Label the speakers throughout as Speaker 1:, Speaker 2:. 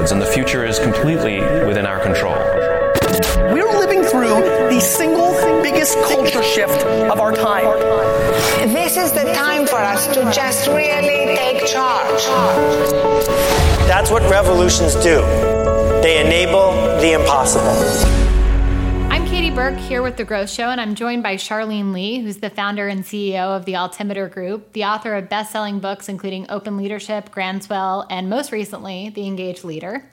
Speaker 1: crossroads, and the future is completely within our control.
Speaker 2: We're living through the single biggest culture shift of our time.
Speaker 3: This is the time for us to just really take charge.
Speaker 4: That's what revolutions do. They enable the impossible.
Speaker 5: Katie Burke here with The Growth Show, and I'm joined by Charlene Li, who's the founder and CEO of the Altimeter Group, the author of best selling books including Open Leadership, Groundswell, and most recently, The Engaged Leader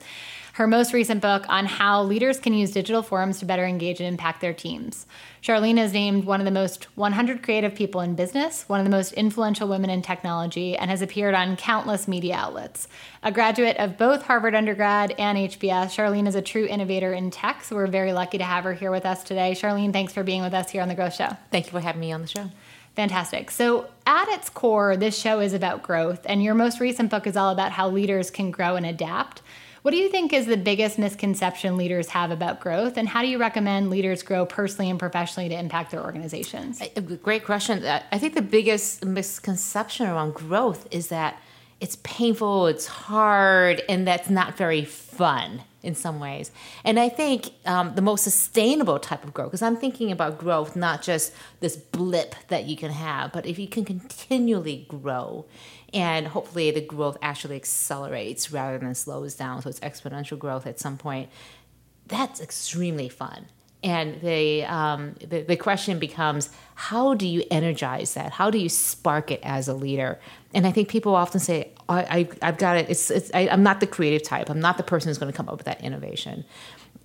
Speaker 5: her most recent book on how leaders can use digital forums to better engage and impact their teams. Charlene is named one of the most 100 creative people in business, one of the most influential women in technology, and has appeared on countless media outlets. A graduate of both Harvard undergrad and HBS, Charlene is a true innovator in tech, so we're very lucky to have her here with us today. Charlene, thanks for being with us here on The Growth Show.
Speaker 6: Thank you for having me on the show.
Speaker 5: Fantastic. So, at its core, this show is about growth, and your most recent book is all about how leaders can grow and adapt. What do you think is the biggest misconception leaders have about growth, and how do you recommend leaders grow personally and professionally to impact their organizations?
Speaker 6: Great question. I think the biggest misconception around growth is that it's painful, it's hard, and that's not very fun in some ways. And I think um, the most sustainable type of growth, because I'm thinking about growth, not just this blip that you can have, but if you can continually grow and hopefully the growth actually accelerates rather than slows down. So it's exponential growth at some point. That's extremely fun. And the, um, the, the question becomes how do you energize that? How do you spark it as a leader? And i think people often say I, I, have got it. It's, it's I, i'm not the creative type. I'm not the person who's going to come up with that innovation.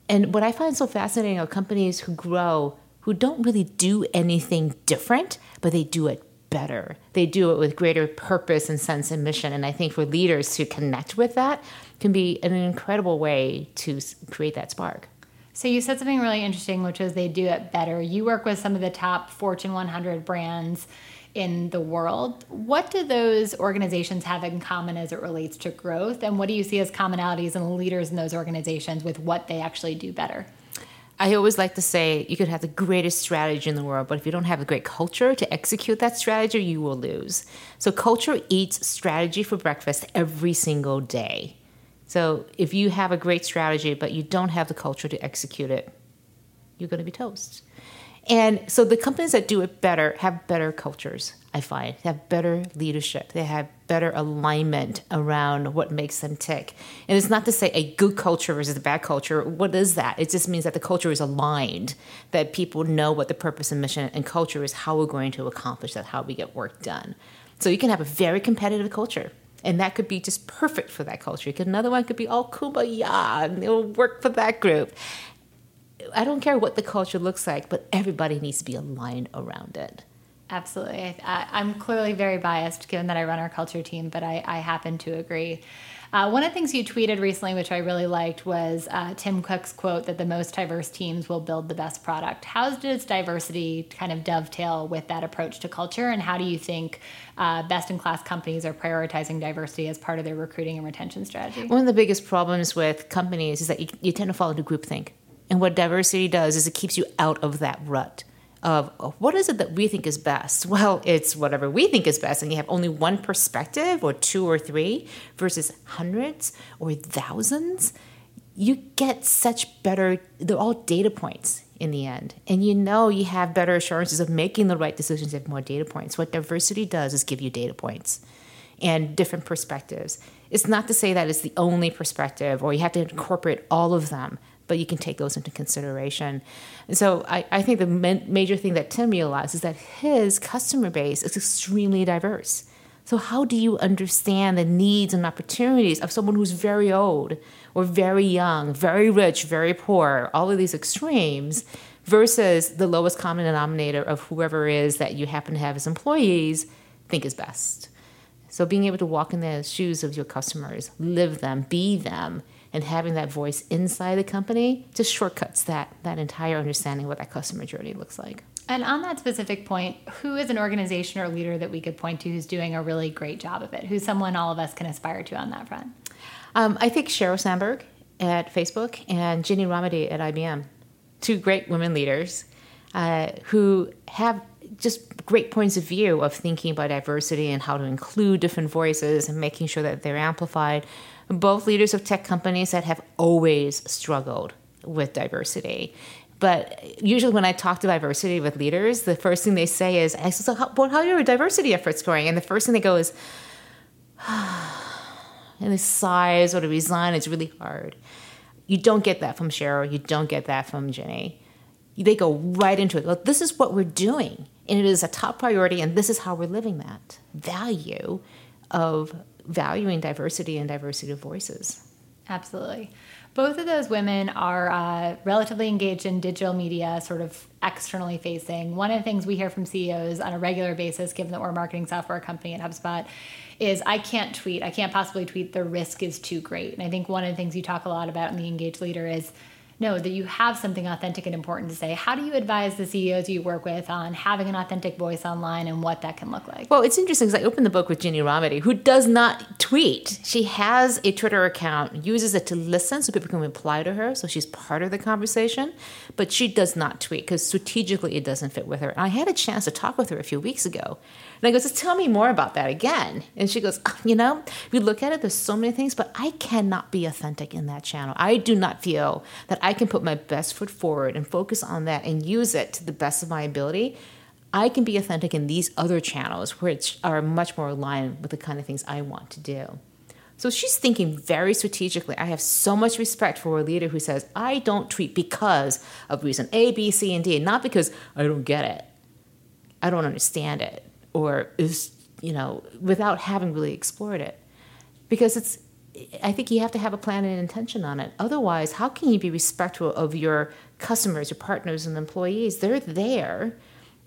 Speaker 6: And what i find so fascinating are companies who grow who don't really do anything different but they do it better. They do it with greater purpose and sense and mission. And I think for leaders to connect with that can be an incredible way to create that spark.
Speaker 5: So you said something really interesting, which is they do it better. You work with some of the top Fortune 100 brands in the world. What do those organizations have in common as it relates to growth? And what do you see as commonalities in leaders in those organizations with what they actually do better?
Speaker 6: I always like to say you could have the greatest strategy in the world, but if you don't have a great culture to execute that strategy, you will lose. So, culture eats strategy for breakfast every single day. So, if you have a great strategy, but you don't have the culture to execute it, you're going to be toast. And so the companies that do it better have better cultures, I find. They have better leadership. They have better alignment around what makes them tick. And it's not to say a good culture versus a bad culture. What is that? It just means that the culture is aligned, that people know what the purpose and mission and culture is, how we're going to accomplish that, how we get work done. So you can have a very competitive culture. And that could be just perfect for that culture. Another one could be all kumbaya and it'll work for that group. I don't care what the culture looks like, but everybody needs to be aligned around it.
Speaker 5: Absolutely. I, am clearly very biased given that I run our culture team, but I, I happen to agree. Uh, one of the things you tweeted recently, which I really liked, was uh, Tim Cook's quote that the most diverse teams will build the best product. How does diversity kind of dovetail with that approach to culture, and how do you think uh, best in class companies are prioritizing diversity as part of their recruiting and retention strategy?
Speaker 6: One of the biggest problems with companies is that you, you tend to fall into groupthink. And what diversity does is it keeps you out of that rut of oh, what is it that we think is best? Well, it's whatever we think is best, and you have only one perspective or two or three versus hundreds or thousands. You get such better, they're all data points in the end. And you know you have better assurances of making the right decisions if more data points. What diversity does is give you data points and different perspectives. It's not to say that it's the only perspective or you have to incorporate all of them, but you can take those into consideration. And so I, I think the major thing that Tim realized is that his customer base is extremely diverse. So, how do you understand the needs and opportunities of someone who's very old or very young, very rich, very poor, all of these extremes, versus the lowest common denominator of whoever is that you happen to have as employees think is best? So, being able to walk in the shoes of your customers, live them, be them, and having that voice inside the company just shortcuts that that entire understanding what that customer journey looks like.
Speaker 5: And on that specific point, who is an organization or leader that we could point to who's doing a really great job of it? Who's someone all of us can aspire to on that front?
Speaker 6: Um, I think Sheryl Sandberg at Facebook and Ginni Rometty at IBM, two great women leaders uh, who have just great points of view of thinking about diversity and how to include different voices and making sure that they're amplified both leaders of tech companies that have always struggled with diversity. But usually, when I talk to diversity with leaders, the first thing they say is, "I said, so how, well, how are your diversity efforts going?" And the first thing they go is, and they sigh, sort of resign. It's really hard. You don't get that from Sheryl. You don't get that from Ginni. They go right into it. Look, this is what we're doing, and it is a top priority, and this is how we're living that value of valuing diversity and diversity of voices.
Speaker 5: Absolutely. Both of those women are uh, relatively engaged in digital media, sort of externally facing. One of the things we hear from CEOs on a regular basis, given that we're a marketing software company at HubSpot, is I can't tweet. I can't possibly tweet. The risk is too great. And I think one of the things you talk a lot about in the engaged leader is know that you have something authentic and important to say. How do you advise the CEOs you work with on having an authentic voice online and what that can look like?
Speaker 6: Well, it's interesting because I opened the book with Ginni Rometty, who does not tweet. She has a Twitter account, uses it to listen so people can reply to her, so she's part of the conversation, but she does not tweet because strategically it doesn't fit with her. And I had a chance to talk with her a few weeks ago. And I go, just tell me more about that again. And she goes, oh, you know, we look at it, there's so many things, but I cannot be authentic in that channel. I do not feel that I can put my best foot forward and focus on that and use it to the best of my ability. I can be authentic in these other channels, which are much more aligned with the kind of things I want to do. So she's thinking very strategically. I have so much respect for a leader who says, I don't tweet because of reason A, B, C, and D, not because I don't get it. I don't understand it or is you know without having really explored it because it's i think you have to have a plan and intention on it. Otherwise how can you be respectful of your customers your partners and employees? They're there.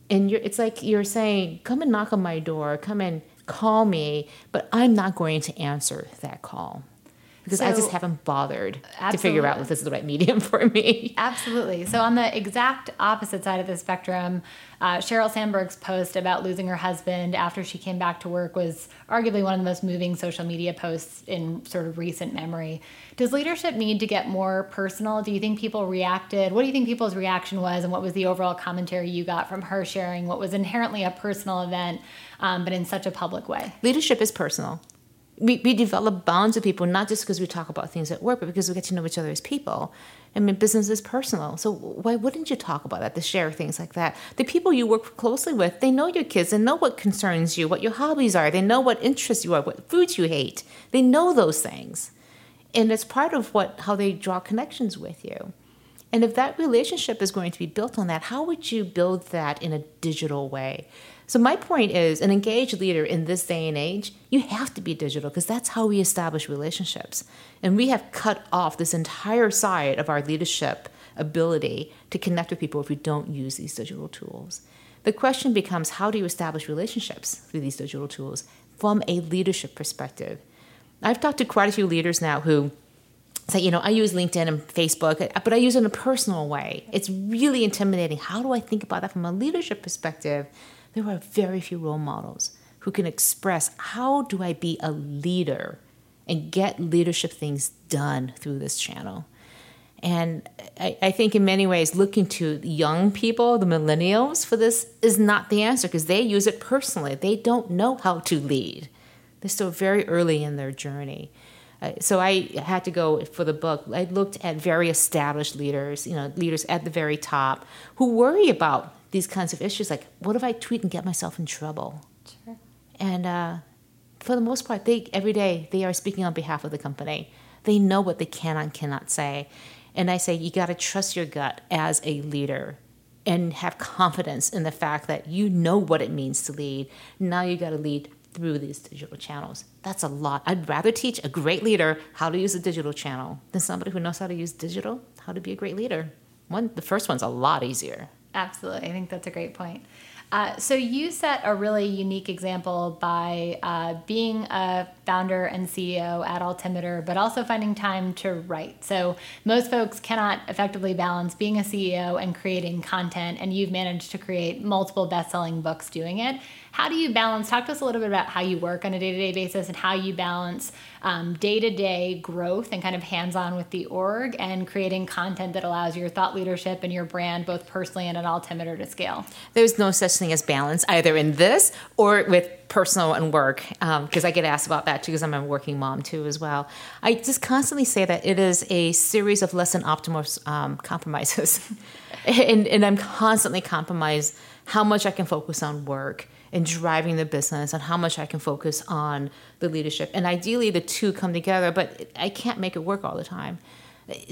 Speaker 6: And it's like you're saying come and knock on my door. Come and call me. But i'm not going to answer that call because so, I just haven't bothered absolutely. to figure out if this is the right medium for me.
Speaker 5: Absolutely. So, on the exact opposite side of the spectrum, uh, Sheryl Sandberg's post about losing her husband after she came back to work was arguably one of the most moving social media posts in sort of recent memory. Does leadership need to get more personal? Do you think people reacted? What do you think people's reaction was, and what was the overall commentary you got from her sharing what was inherently a personal event, um, but in such a public way?
Speaker 6: Leadership is personal we, we develop bonds with people not just because we talk about things at work, but because we get to know each other as people. I mean, business is personal. So why wouldn't you talk about that, to share things like that? The people you work closely with, they know your kids, they know what concerns you, what your hobbies are, they know what interests you are, what foods you hate. They know those things. And it's part of what how they draw connections with you. And if that relationship is going to be built on that, how would you build that in a digital way? So my point is, an engaged leader in this day and age, you have to be digital because that's how we establish relationships. And we have cut off this entire side of our leadership ability to connect with people if we don't use these digital tools. The question becomes how do you establish relationships through these digital tools from a leadership perspective? I've talked to quite a few leaders now who say, you know, I use LinkedIn and Facebook, but I use it in a personal way. It's really intimidating. How do I think about that from a leadership perspective? there are very few role models who can express how do I be a leader and get leadership things done through this channel. And I, I, think in many ways, looking to young people, the millennials, for this is not the answer because they use it personally. They don't know how to lead, they're still very early in their journey. Uh, so I had to go for the book. I looked at very established leaders, you know, leaders at the very top who worry about these kinds of issues like what if i tweet and get myself in trouble sure. and uh, for the most part they every day they are speaking on behalf of the company they know what they can and cannot say and i say you got to trust your gut as a leader and have confidence in the fact that you know what it means to lead now you got to lead through these digital channels that's a lot i'd rather teach a great leader how to use a digital channel than somebody who knows how to use digital how to be a great leader one the first one's a lot easier
Speaker 5: Absolutely. I think that's a great point. Uh, so you set a really unique example by uh, being a founder and CEO at Altimeter, but also finding time to write. So most folks cannot effectively balance being a CEO and creating content, and you've managed to create multiple best-selling books doing it. How do you balance? Talk to us a little bit about how you work on a day to day basis and how you balance day to day growth and kind of hands on with the org and creating content that allows your thought leadership and your brand, both personally and at Altimeter, to scale.
Speaker 6: There's no such thing as balance either in this or with personal and work because um, I get asked about that too because I'm a working mom too as well. I just constantly say that it is a series of less than optimal um, compromises, and, and I'm constantly compromise how much I can focus on work and driving the business and how much I can focus on the leadership. And ideally, the two come together, but I can't make it work all the time.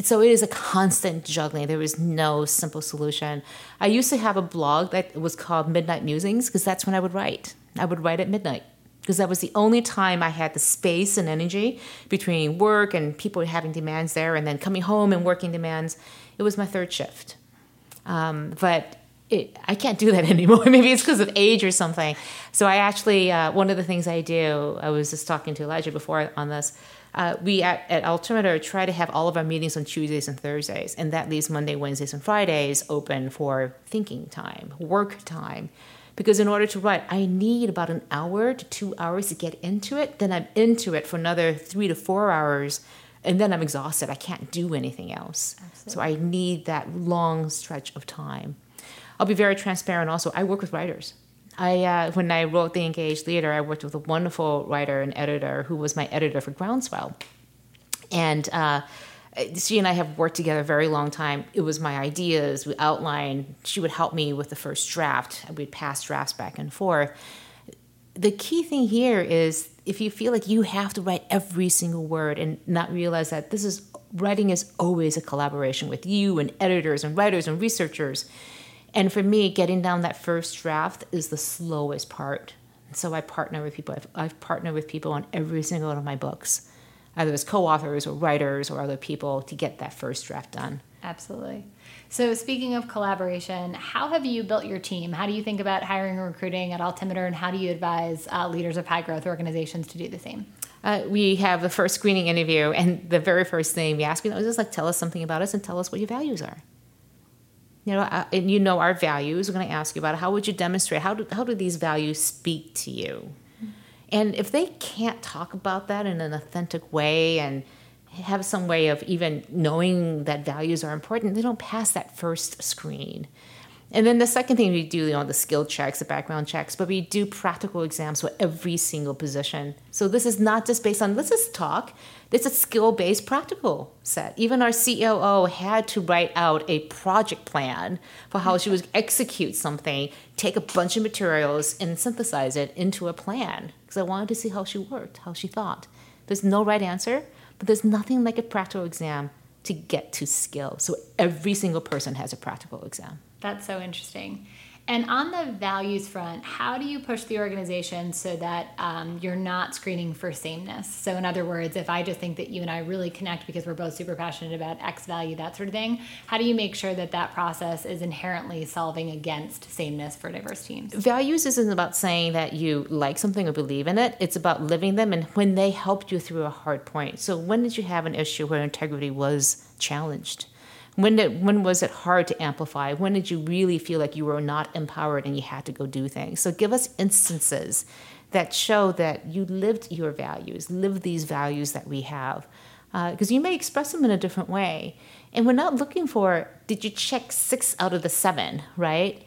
Speaker 6: So it is a constant juggling. There is no simple solution. I used to have a blog that was called Midnight Musings because that's when I would write. I would write at midnight because that was the only time I had the space and energy between work and people having demands there and then coming home and working demands. It was my third shift. Um, but it, I can't do that anymore. Maybe it's because of age or something. So I actually, uh, one of the things I do, I was just talking to Elijah before on this. Uh, we at, at Altimeter try to have all of our meetings on Tuesdays and Thursdays, and that leaves Monday, Wednesdays, and Fridays open for thinking time, work time. Because in order to write, I need about an hour to two hours to get into it. Then I'm into it for another three to four hours, and then I'm exhausted. I can't do anything else. Absolutely. So I need that long stretch of time. I'll be very transparent also. I work with writers. I uh, when I wrote The Engaged Leader, I worked with a wonderful writer and editor who was my editor for Groundswell, and uh, she and I have worked together a very long time. It was my ideas, we outlined. She would help me with the first draft. We'd pass drafts back and forth. The key thing here is if you feel like you have to write every single word and not realize that this is writing is always a collaboration with you and editors and writers and researchers and for me, getting down that first draft is the slowest part. So I partner with people. I've, I've partnered with people on every single one of my books, either as co-authors or writers or other people, to get that first draft done.
Speaker 5: Absolutely. So, speaking of collaboration, how have you built your team? How do you think about hiring and recruiting at Altimeter, and how do you advise uh, leaders of high growth organizations to do the same?
Speaker 6: Uh, we have the first screening interview, and the very first thing we ask you is just like, tell us something about us and tell us what your values are you know, and you know our values. We're going to ask you about it. how would you demonstrate how do how do these values speak to you? And if they can't talk about that in an authentic way and have some way of even knowing that values are important, they don't pass that first screen. And then the second thing we do, you know, the skill checks, the background checks, but we do practical exams for every single position. So this is not just based on let's just talk. It's a skill-based practical set. Even our COO had to write out a project plan for how she would execute something, take a bunch of materials and synthesize it into a plan. Because I wanted to see how she worked, how she thought. There's no right answer, but there's nothing like a practical exam to get to skill. So every single person has a practical exam.
Speaker 5: That's so interesting. And on the values front, how do you push the organization so that um, you're not screening for sameness? So, in other words, if I just think that you and I really connect because we're both super passionate about X value, that sort of thing, how do you make sure that that process is inherently solving against sameness for diverse teams?
Speaker 6: Values isn't about saying that you like something or believe in it, it's about living them and when they helped you through a hard point. So, when did you have an issue where integrity was challenged? When did when was it hard to amplify? When did you really feel like you were not empowered and you had to go do things? So give us instances that show that you lived your values, lived these values that we have. Because uh, you may express them in a different way. And we're not looking for, did you check six out of the seven, right?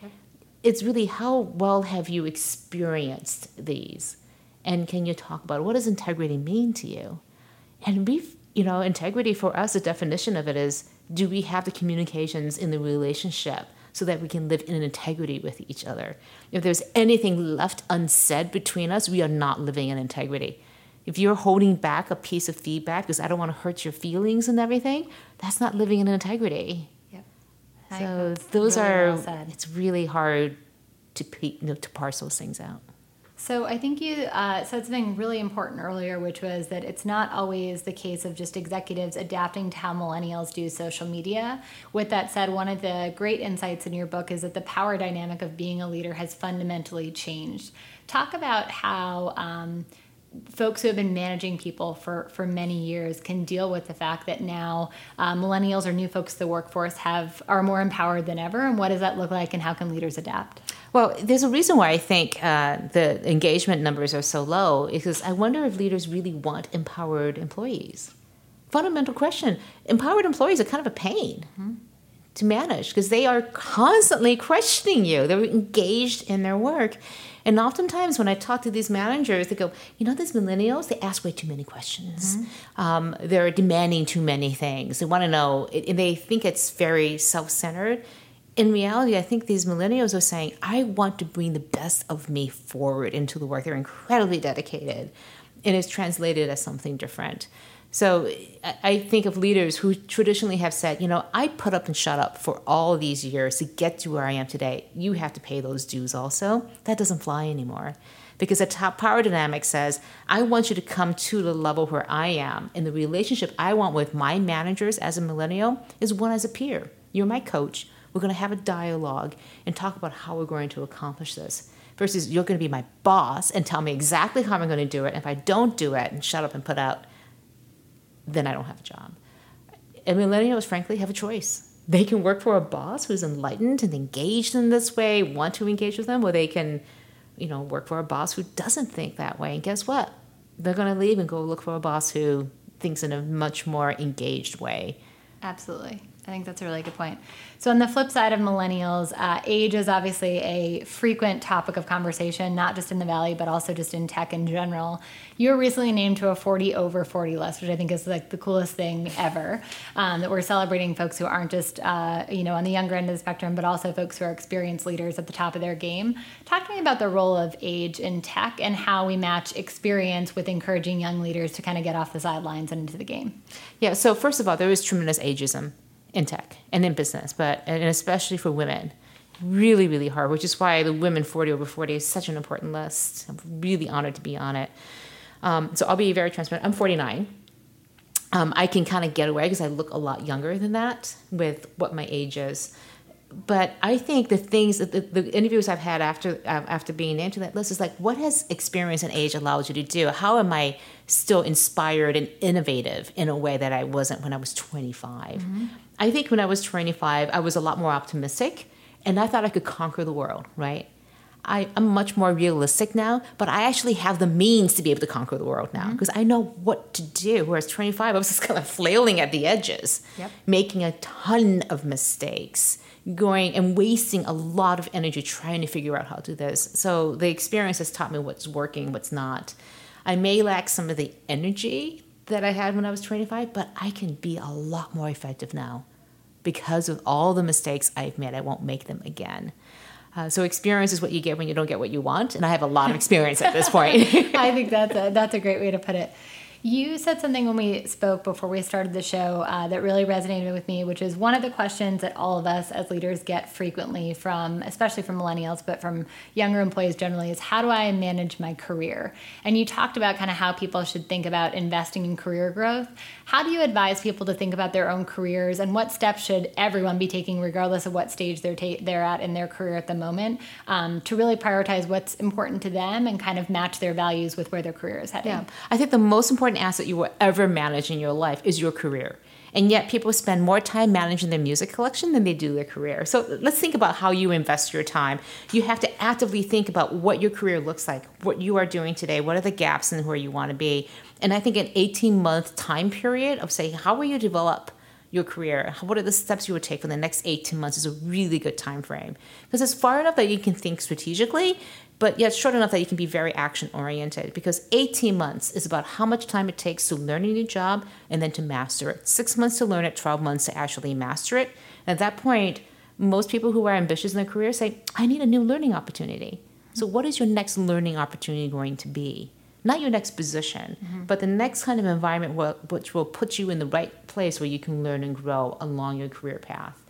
Speaker 6: It's really how well have you experienced these? And can you talk about what does integrity mean to you? And we've, you know, integrity for us, the definition of it is do we have the communications in the relationship so that we can live in integrity with each other? If there's anything left unsaid between us, we are not living in integrity. If you're holding back a piece of feedback because I don't want to hurt your feelings and everything, that's not living in integrity. Yep. So those really are, well it's really hard to, you know, to parse those things out.
Speaker 5: So I think you uh, said something really important earlier, which was that it's not always the case of just executives adapting to how millennials do social media. With that said, one of the great insights in your book is that the power dynamic of being a leader has fundamentally changed. Talk about how. Um, folks who have been managing people for, for many years can deal with the fact that now uh, millennials or new folks the workforce have are more empowered than ever and what does that look like and how can leaders adapt
Speaker 6: Well, there's a reason why I think uh, the engagement numbers are so low because I wonder if leaders really want empowered employees. Fundamental question empowered employees are kind of a pain mm-hmm. to manage because they are constantly questioning you, they're engaged in their work. And oftentimes, when I talk to these managers, they go, you know, these millennials, they ask way too many questions. Mm-hmm. Um, they're demanding too many things. They want to know, and they think it's very self centered in reality, I think these millennials are saying, I want to bring the best of me forward into the work. They're incredibly dedicated, and it's translated as something different. So I think of leaders who traditionally have said, you know, I put up and shut up for all these years to get to where I am today. You have to pay those dues also. That doesn't fly anymore. Because the top power dynamic says, I want you to come to the level where I am. And the relationship I want with my managers as a millennial is one as a peer. You're my coach. We're going to have a dialogue and talk about how we're going to accomplish this. Versus you're going to be my boss and tell me exactly how I'm going to do it. And if I don't do it and shut up and put out, then I don't have a job. And millennials, frankly, have a choice. They can work for a boss who's enlightened and engaged in this way, want to engage with them, or they can, you know, work for a boss who doesn't think that way. And guess what? They're going to leave and go look for a boss who thinks in a much more engaged way.
Speaker 5: Absolutely. I think that's a really good point. So, on the flip side of millennials, uh, age is obviously a frequent topic of conversation, not just in the Valley, but also just in tech in general. You were recently named to a 40 over 40 list, which I think is like the coolest thing ever. Um, that we're celebrating folks who aren't just, uh, you know, on the younger end of the spectrum, but also folks who are experienced leaders at the top of their game. Talk to me about the role of age in tech and how we match experience with encouraging young leaders to kind of get off the sidelines and into the game.
Speaker 6: Yeah, so first of all, there is tremendous ageism in tech and in business, but and especially for women, really really hard. Which is why the women forty over forty is such an important list. I'm really honored to be on it. Um, so I'll be very transparent. I'm 49. Um, I can kind of get away because I look a lot younger than that with what my age is. But I think the things that the, the interviews I've had after uh, after being into that list is like, what has experience and age allowed you to do? How am I still inspired and innovative in a way that I wasn't when I was 25? Mm-hmm. I think when I was 25, I was a lot more optimistic and I thought I could conquer the world, right? I, am much more realistic now, but I actually have the means to be able to conquer the world now because mm-hmm. I know what to do. Whereas 25, I was just kind of flailing at the edges, yep. making a ton of mistakes, going and wasting a lot of energy trying to figure out how to do this. So the experience has taught me what's working, what's not. I may lack some of the energy that I had when I was 25, but I can be a lot more effective now because of all the mistakes I've made. I won't make them again. Uh, so experience is what you get when you don't get what you want, and I have a lot of experience at this point.
Speaker 5: I think that's a, that's a great way to put it. You said something when we spoke before we started the show uh, that really resonated with me, which is one of the questions that all of us as leaders get frequently from, especially from millennials, but from younger employees generally, is how do I manage my career? And you talked about kind of how people should think about investing in career growth. How do you advise people to think about their own careers and what steps should everyone be taking, regardless of what stage they're, ta- they're at in their career at the moment, um, to really prioritize what's important to them and kind of match their values with where their career is heading?
Speaker 6: Yeah. I think the most important important asset you will ever manage in your life is your career. And yet, people spend more time managing their music collection than they do their career. So, let's think about how you invest your time. You have to actively think about what your career looks like, what you are doing today, what are the gaps in where you want to be. And I think an 18 month time period of saying, how will you develop your career what are the steps you would take for the next 18 months is a really good time frame because it's far enough that you can think strategically but yet short enough that you can be very action oriented because 18 months is about how much time it takes to learn a new job and then to master it. Six months to learn it, 12 months to actually master it. And at that point, most people who are ambitious in their career say, I need a new learning opportunity. So, what is your next learning opportunity going to be? Not your next position, mm-hmm. but the next kind of environment which will put you in the right place where you can learn and grow along your career path.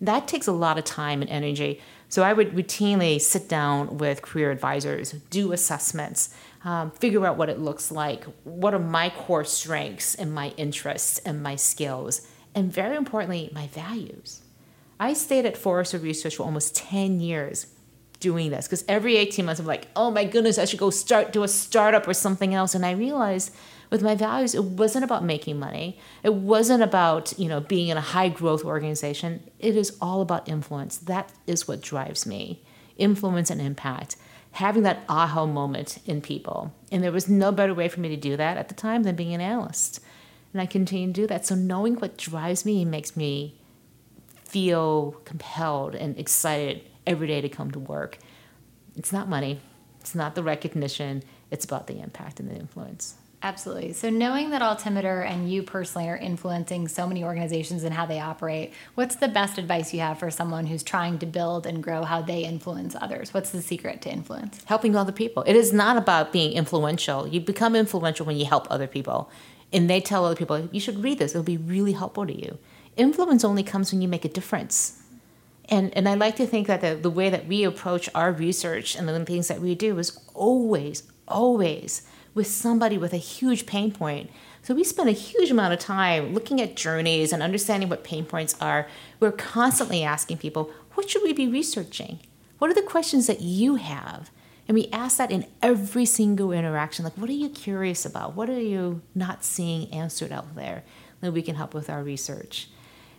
Speaker 6: That takes a lot of time and energy. So I would routinely sit down with career advisors, do assessments, um, figure out what it looks like, what are my core strengths and my interests and my skills, and very importantly, my values. I stayed at Forrester Research for almost 10 years doing this because every 18 months I'm like, oh my goodness, I should go start do a startup or something else. And I realized with my values, it wasn't about making money. It wasn't about, you know, being in a high growth organization. It is all about influence. That is what drives me. influence and impact, having that aha moment in people. And there was no better way for me to do that at the time than being an analyst. And I continue to do that. So knowing what drives me makes me feel compelled and excited every day to come to work. It's not money, it's not the recognition, it's about the impact and the influence.
Speaker 5: Absolutely. So, knowing that Altimeter and you personally are influencing so many organizations and how they operate, what's the best advice you have for someone who's trying to build and grow how they influence others? What's the secret to influence?
Speaker 6: Helping other people. It is not about being influential. You become influential when you help other people. And they tell other people, you should read this, it'll be really helpful to you. Influence only comes when you make a difference. And, and I like to think that the, the way that we approach our research and the things that we do is always, always with somebody with a huge pain point. So we spend a huge amount of time looking at journeys and understanding what pain points are. We're constantly asking people, what should we be researching? What are the questions that you have? And we ask that in every single interaction. Like, what are you curious about? What are you not seeing answered out there that we can help with our research?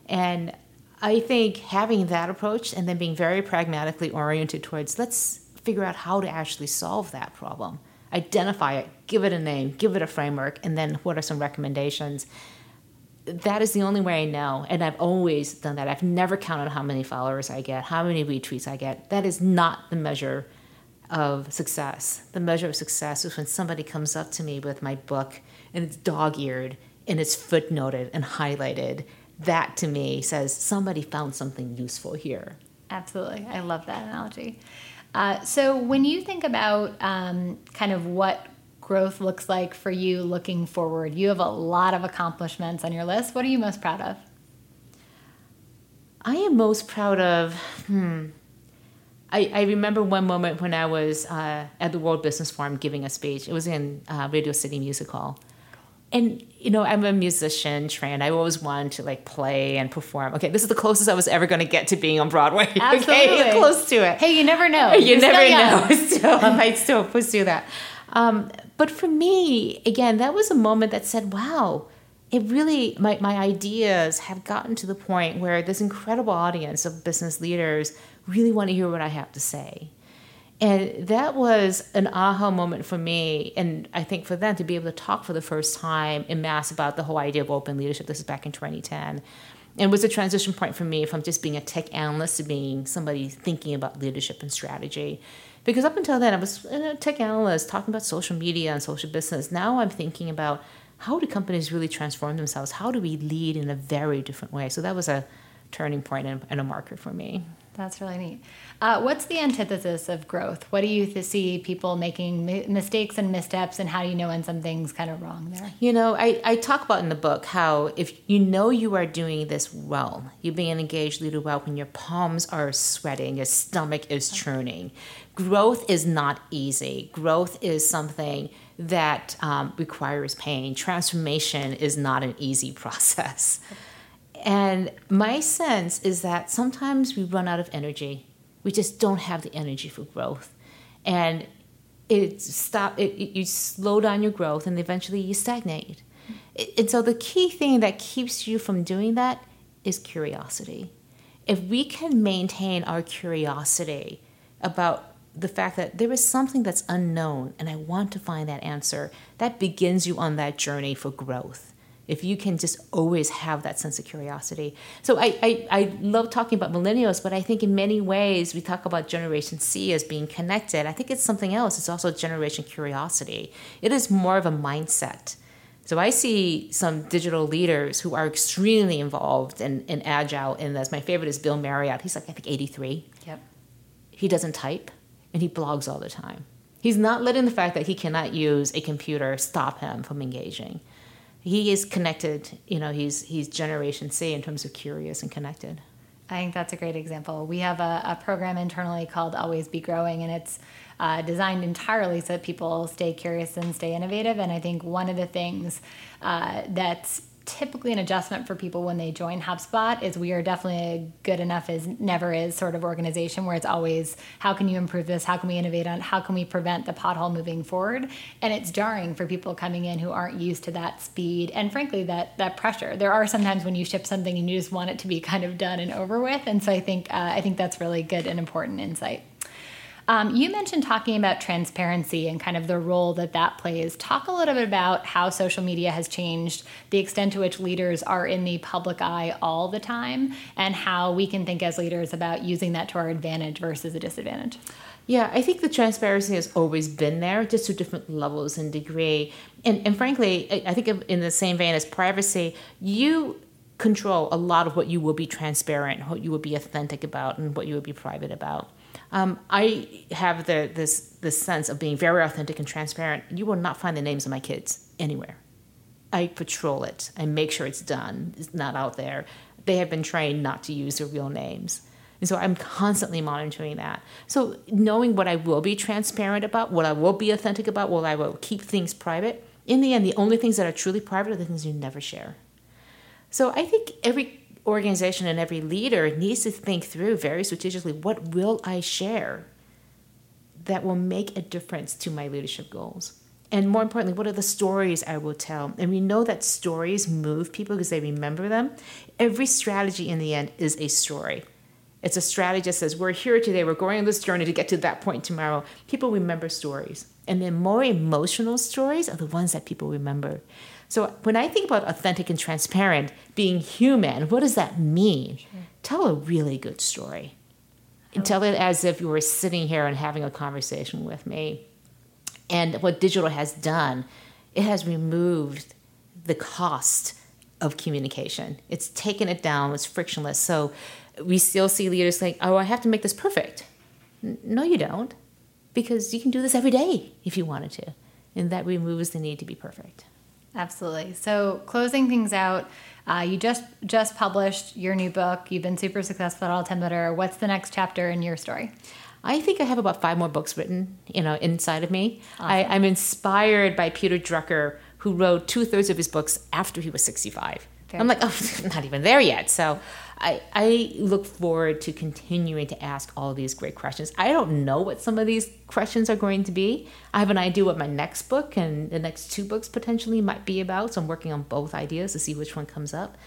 Speaker 6: And I think having that approach and then being very pragmatically oriented towards let's figure out how to actually solve that problem identify it, give it a name, give it a framework, and then what are some recommendations. That is the only way I know. And I've always done that. I've never counted how many followers I get, how many retweets I get. That is not the measure of success. The measure of success is when somebody comes up to me with my book and it's dog eared and it's footnoted and highlighted. That to me says somebody found something useful here.
Speaker 5: Absolutely. I love that analogy. Uh, so, when you think about um, kind of what growth looks like for you looking forward, you have a lot of accomplishments on your list. What are you most proud of?
Speaker 6: I am most proud of, hmm. I, I remember one moment when I was uh, at the World Business Forum giving a speech. It was in uh, Radio City Music Hall and you know i'm a musician trained. I always wanted to like play and perform. Okay this is the closest i was ever going to get to being on broadway.
Speaker 5: Absolutely.
Speaker 6: okay close to it.
Speaker 5: Hey you never know.
Speaker 6: You
Speaker 5: You're
Speaker 6: never know. Still i might still pursue that. Um, but for me again that was a moment that said wow it really my, my ideas have gotten to the point where this incredible audience of business leaders really want to hear what i have to say and that was an aha moment for me, and I think for them to be able to talk for the first time in mass about the whole idea of open leadership. This is back in 2010. And was a transition point for me from just being a tech analyst to being somebody thinking about leadership and strategy. Because up until then, I was a tech analyst talking about social media and social business. Now I'm thinking about how do companies really transform themselves? How do we lead in a very different way? So that was a turning point and, and a marker for me.
Speaker 5: That's really neat. Uh, what's the antithesis of growth? What do you th- see people making mi- mistakes and missteps, and how do you know when something's kind of wrong there?
Speaker 6: You know, I, I talk about in the book how if you know you are doing this well, you're being an engaged leader well when your palms are sweating, your stomach is churning. Growth is not easy. Growth is something that um, requires pain. Transformation is not an easy process. And my sense is that sometimes we run out of energy. We just don't have the energy for growth. And it stop it, it you slow down your growth and eventually you stagnate. And so the key thing that keeps you from doing that is curiosity. If we can maintain our curiosity about the fact that there is something that's unknown and I want to find that answer, that begins you on that journey for growth if you can just always have that sense of curiosity. So I, I, I, love talking about millennials, but I think in many ways we talk about Generation C as being connected. I think it's something else. It's also Generation Curiosity. It is more of a mindset. So I see some digital leaders who are extremely involved and, and agile in this. My favorite is Bill Marriott. He's like, I think 83.
Speaker 5: Yep.
Speaker 6: He doesn't type and he blogs all the time. He's not letting the fact that he cannot use a computer stop him from engaging he is connected. You know, he's he's Generation C in terms of curious and connected.
Speaker 5: I think that's a great example. We have a, a program internally called Always Be Growing, and it's uh, designed entirely so that people stay curious and stay innovative. And I think one of the things uh, that's typically an adjustment for people when they join HubSpot is we are definitely a good enough as never is sort of organization where it's always how can you improve this? How can we innovate on? How can we prevent the pothole moving forward? And it's jarring for people coming in who aren't used to that speed and frankly that that pressure. There are sometimes when you ship something and you just want it to be kind of done and over with. And so I think uh, I think that's really good and important insight. Um, you mentioned talking about transparency and kind of the role that that plays. Talk a little bit about how social media has changed the extent to which leaders are in the public eye all the time and how we can think as leaders about using that to our advantage versus a disadvantage.
Speaker 6: Yeah, I think the transparency has always been there, just to different levels and degree. And, and frankly, I think in the same vein as privacy, you control a lot of what you will be transparent, what you will be authentic about, and what you will be private about. Um, I have the, this this sense of being very authentic and transparent. You will not find the names of my kids anywhere. I patrol it. I make sure it's done. It's not out there. They have been trained not to use their real names. And so I'm constantly monitoring that. So knowing what I will be transparent about, what I will be authentic about, what I will keep things private, in the end, the only things that are truly private are the things you never share. So I think every organization and every leader needs to think through very strategically what will I share that will make a difference to my leadership goals? And more importantly, what are the stories I will tell? And we know that stories move people because they remember them. Every strategy in the end is a story. It's a strategy that says, We're here today, we're going on this journey to get to that point tomorrow. People remember stories. And the more emotional stories are the ones that people remember. So when I think about authentic and transparent, being human, what does that mean? Sure. Tell a really good story. And tell it as if you were sitting here and having a conversation with me. And what digital has done, it has removed the cost of communication. It's taken it down, it's frictionless. So we still see leaders saying, oh, I have to make this perfect. No, you don't, because you can do this every day if you wanted to. And that removes the need to be perfect.
Speaker 5: Absolutely. So, closing things out, uh, you just just published your new book. You've been super successful at Altimeter. What's the next chapter in your story?
Speaker 6: I think I have about five more books written, you know, inside of me. Awesome. I, I'm inspired by Peter Drucker, who wrote two thirds of his books after he was 65. I'm like, oh, not even there yet. So I, I look forward to continuing to ask all these great questions. I don't know what some of these questions are going to be. I have an idea what my next book and the next two books potentially might be about. So I'm working on both ideas to see which one comes up.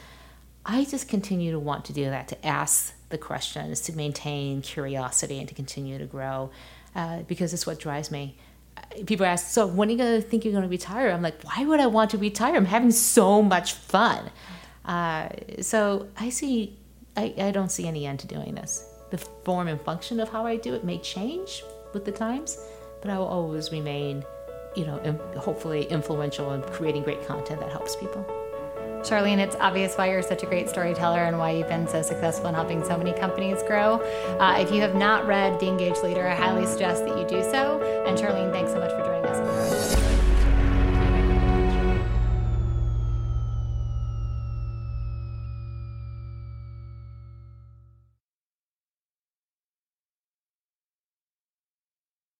Speaker 6: I just continue to want to do that, to ask the questions, to maintain curiosity, and to continue to grow uh, because it's what drives me people ask, so when are you going to think you're going to retire? I'm like, why would I want to retire? I'm having so much fun. Uh, so I see, I, I don't see any end to doing this. The form and function of how I do it may change with the times, but I will always remain, you know, hopefully influential in creating great content that helps people.
Speaker 5: Charlene, it's obvious why you're such a great storyteller and why you've been so successful in helping so many companies grow. Uh, if you have not read The Engaged Leader, I highly suggest that you do so. And Charlene, thanks so much for joining us.